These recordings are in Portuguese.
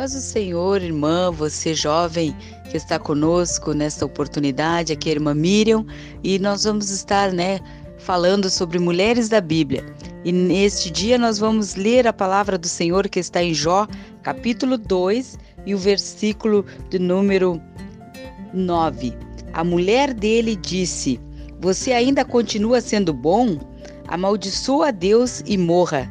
Paz o Senhor, irmã, você jovem que está conosco nesta oportunidade, aqui é a irmã Miriam, e nós vamos estar, né, falando sobre mulheres da Bíblia. E neste dia nós vamos ler a palavra do Senhor que está em Jó, capítulo 2, e o versículo de número 9. A mulher dele disse: Você ainda continua sendo bom? Amaldiçoa a Deus e morra.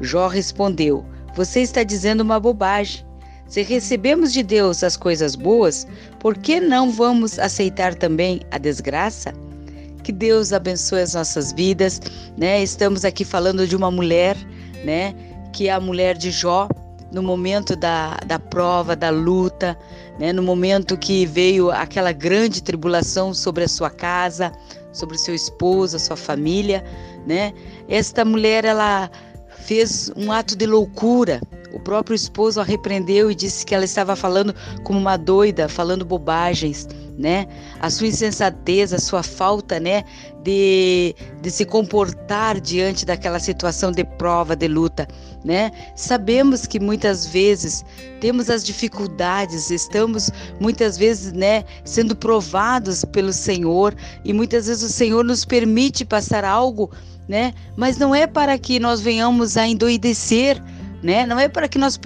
Jó respondeu: Você está dizendo uma bobagem. Se recebemos de Deus as coisas boas, por que não vamos aceitar também a desgraça? Que Deus abençoe as nossas vidas, né? Estamos aqui falando de uma mulher, né? Que é a mulher de Jó, no momento da, da prova, da luta, né? no momento que veio aquela grande tribulação sobre a sua casa, sobre o seu esposo, a sua família, né? Esta mulher, ela fez um ato de loucura, o próprio esposo a repreendeu e disse que ela estava falando como uma doida, falando bobagens, né? A sua insensatez, a sua falta, né, de, de se comportar diante daquela situação de prova, de luta, né? Sabemos que muitas vezes temos as dificuldades, estamos muitas vezes, né, sendo provados pelo Senhor e muitas vezes o Senhor nos permite passar algo, né? Mas não é para que nós venhamos a endoidecer, né? Não é para que nós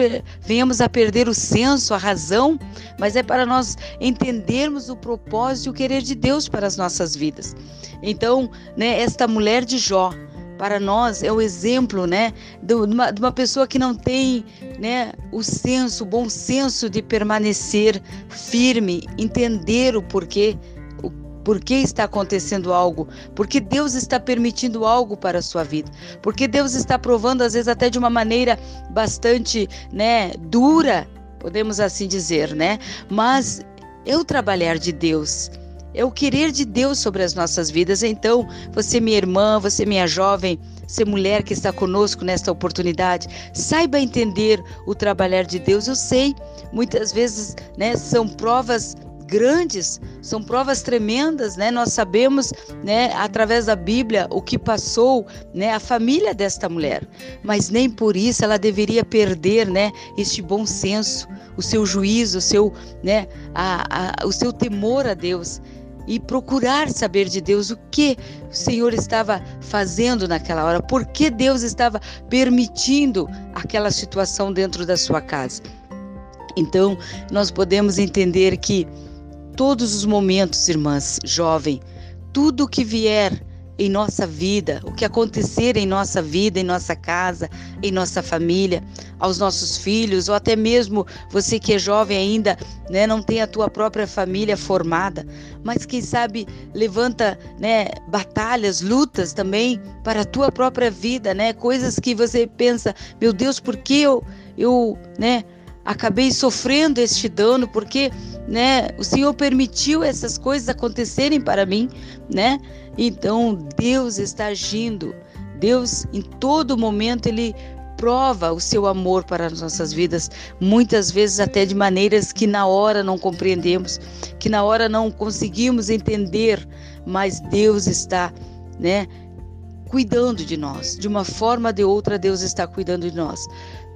venhamos a perder o senso, a razão, mas é para nós entendermos o propósito e o querer de Deus para as nossas vidas. Então, né, esta mulher de Jó, para nós é o exemplo, né, de uma, de uma pessoa que não tem, né, o senso, o bom senso de permanecer firme, entender o porquê por que está acontecendo algo? Porque Deus está permitindo algo para a sua vida? Porque Deus está provando às vezes até de uma maneira bastante, né, dura, podemos assim dizer, né? Mas é o trabalhar de Deus. É o querer de Deus sobre as nossas vidas. Então, você, minha irmã, você, minha jovem, você, mulher que está conosco nesta oportunidade, saiba entender o trabalhar de Deus. Eu sei, muitas vezes, né, são provas grandes, são provas tremendas, né? Nós sabemos, né, através da Bíblia, o que passou, né, a família desta mulher. Mas nem por isso ela deveria perder, né, este bom senso, o seu juízo, o seu, né, a, a, o seu temor a Deus e procurar saber de Deus o que o Senhor estava fazendo naquela hora, por que Deus estava permitindo aquela situação dentro da sua casa. Então, nós podemos entender que todos os momentos, irmãs, jovem, tudo que vier em nossa vida, o que acontecer em nossa vida, em nossa casa, em nossa família, aos nossos filhos, ou até mesmo você que é jovem ainda, né, não tem a tua própria família formada, mas quem sabe levanta, né, batalhas, lutas também para a tua própria vida, né, coisas que você pensa, meu Deus, por que eu, eu, né, acabei sofrendo este dano porque, né, o Senhor permitiu essas coisas acontecerem para mim, né? Então Deus está agindo. Deus em todo momento ele prova o seu amor para as nossas vidas, muitas vezes até de maneiras que na hora não compreendemos, que na hora não conseguimos entender, mas Deus está, né, cuidando de nós. De uma forma ou de outra, Deus está cuidando de nós.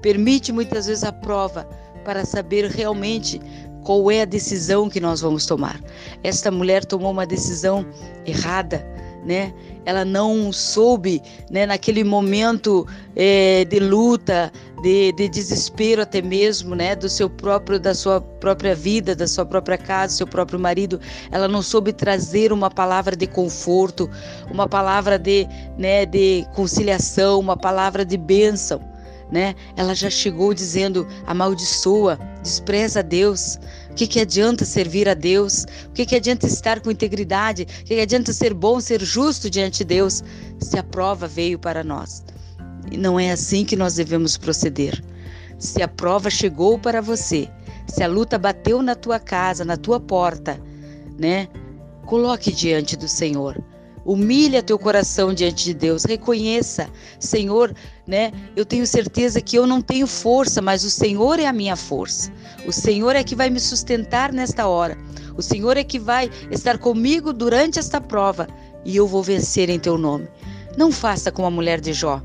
Permite muitas vezes a prova para saber realmente qual é a decisão que nós vamos tomar. Esta mulher tomou uma decisão errada, né? Ela não soube, né, naquele momento é, de luta, de, de, desespero até mesmo, né, do seu próprio, da sua própria vida, da sua própria casa, seu próprio marido, ela não soube trazer uma palavra de conforto, uma palavra de, né, de conciliação, uma palavra de bênção né? Ela já chegou dizendo: amaldiçoa, despreza a Deus. O que, que adianta servir a Deus? O que, que adianta estar com integridade? O que, que adianta ser bom, ser justo diante de Deus, se a prova veio para nós? E não é assim que nós devemos proceder. Se a prova chegou para você, se a luta bateu na tua casa, na tua porta, né? Coloque diante do Senhor. Humilha teu coração diante de Deus, reconheça, Senhor, né? Eu tenho certeza que eu não tenho força, mas o Senhor é a minha força. O Senhor é que vai me sustentar nesta hora. O Senhor é que vai estar comigo durante esta prova e eu vou vencer em teu nome. Não faça como a mulher de Jó.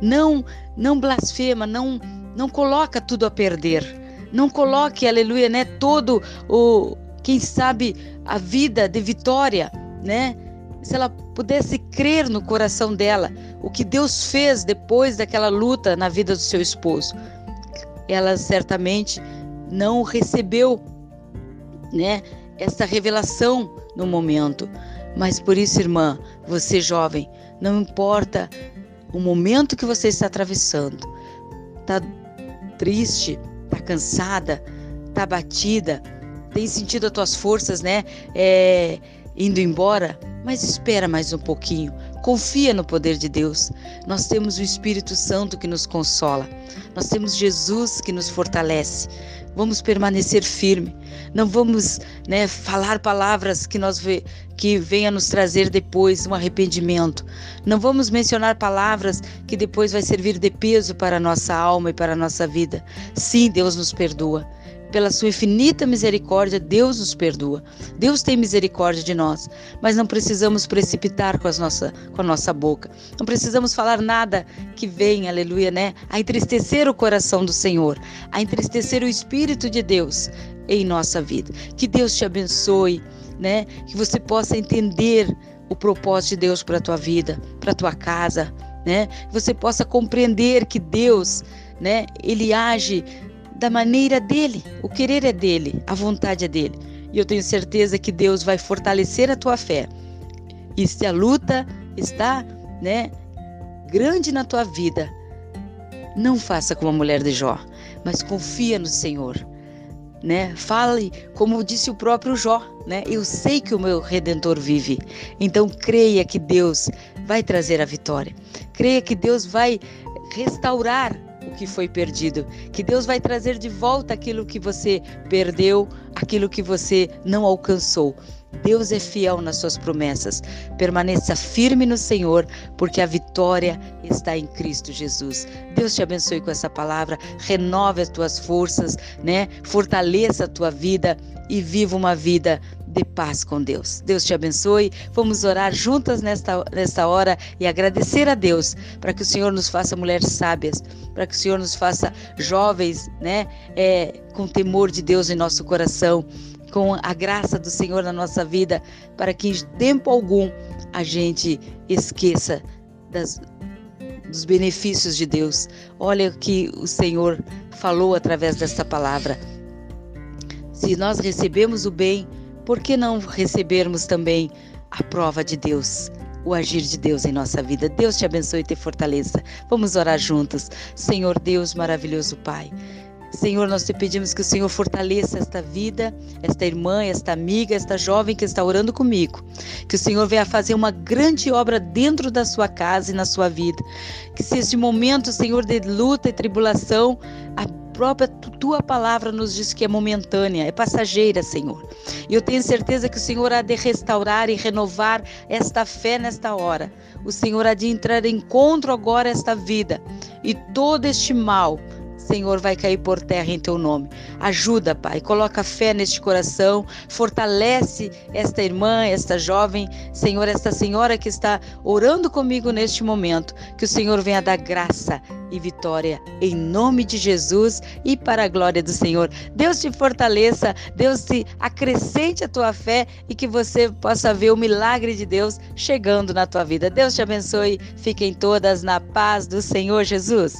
Não, não blasfema, não não coloca tudo a perder Não coloque, aleluia, né, todo o quem sabe a vida de Vitória, né? Se ela pudesse crer no coração dela o que Deus fez depois daquela luta na vida do seu esposo, ela certamente não recebeu, né, essa revelação no momento. Mas por isso, irmã, você jovem, não importa o momento que você está atravessando, tá triste, tá cansada, tá abatida, tem sentido as tuas forças, né, é, indo embora, mas espera mais um pouquinho. Confia no poder de Deus. Nós temos o Espírito Santo que nos consola. Nós temos Jesus que nos fortalece. Vamos permanecer firme. Não vamos né, falar palavras que nós que venha nos trazer depois um arrependimento. Não vamos mencionar palavras que depois vai servir de peso para a nossa alma e para a nossa vida. Sim, Deus nos perdoa pela sua infinita misericórdia, Deus nos perdoa. Deus tem misericórdia de nós, mas não precisamos precipitar com, as nossa, com a nossa boca. Não precisamos falar nada que venha, aleluia, né? A entristecer o coração do Senhor, a entristecer o Espírito de Deus em nossa vida. Que Deus te abençoe, né? Que você possa entender o propósito de Deus para a tua vida, para a tua casa, né? Que você possa compreender que Deus, né? Ele age da maneira dele. O querer é dele, a vontade é dele. E eu tenho certeza que Deus vai fortalecer a tua fé. E se a luta está, né, grande na tua vida, não faça como a mulher de Jó, mas confia no Senhor. Né? Fale como disse o próprio Jó, né? Eu sei que o meu redentor vive. Então creia que Deus vai trazer a vitória. Creia que Deus vai restaurar que foi perdido, que Deus vai trazer de volta aquilo que você perdeu, aquilo que você não alcançou. Deus é fiel nas suas promessas. Permaneça firme no Senhor, porque a vitória está em Cristo Jesus. Deus te abençoe com essa palavra, renove as tuas forças, né? Fortaleça a tua vida e viva uma vida de paz com Deus. Deus te abençoe. Vamos orar juntas nesta, nesta hora e agradecer a Deus para que o Senhor nos faça mulheres sábias, para que o Senhor nos faça jovens, né? É, com temor de Deus em nosso coração, com a graça do Senhor na nossa vida, para que em tempo algum a gente esqueça das, dos benefícios de Deus. Olha o que o Senhor falou através desta palavra. Se nós recebemos o bem, por que não recebermos também a prova de Deus? o agir de Deus em nossa vida. Deus te abençoe e te fortaleça. Vamos orar juntos. Senhor Deus, maravilhoso Pai. Senhor, nós te pedimos que o Senhor fortaleça esta vida, esta irmã, esta amiga, esta jovem que está orando comigo. Que o Senhor venha fazer uma grande obra dentro da sua casa e na sua vida. Que se este momento, Senhor, de luta e tribulação, a própria tua palavra nos diz que é momentânea, é passageira, Senhor. E eu tenho certeza que o Senhor há de restaurar e renovar esta fé nesta hora. O Senhor há de entrar em encontro agora esta vida e todo este mal Senhor, vai cair por terra em teu nome. Ajuda, Pai, coloca fé neste coração, fortalece esta irmã, esta jovem, Senhor, esta senhora que está orando comigo neste momento. Que o Senhor venha dar graça e vitória em nome de Jesus e para a glória do Senhor. Deus te fortaleça, Deus te acrescente a tua fé e que você possa ver o milagre de Deus chegando na tua vida. Deus te abençoe. Fiquem todas na paz do Senhor Jesus.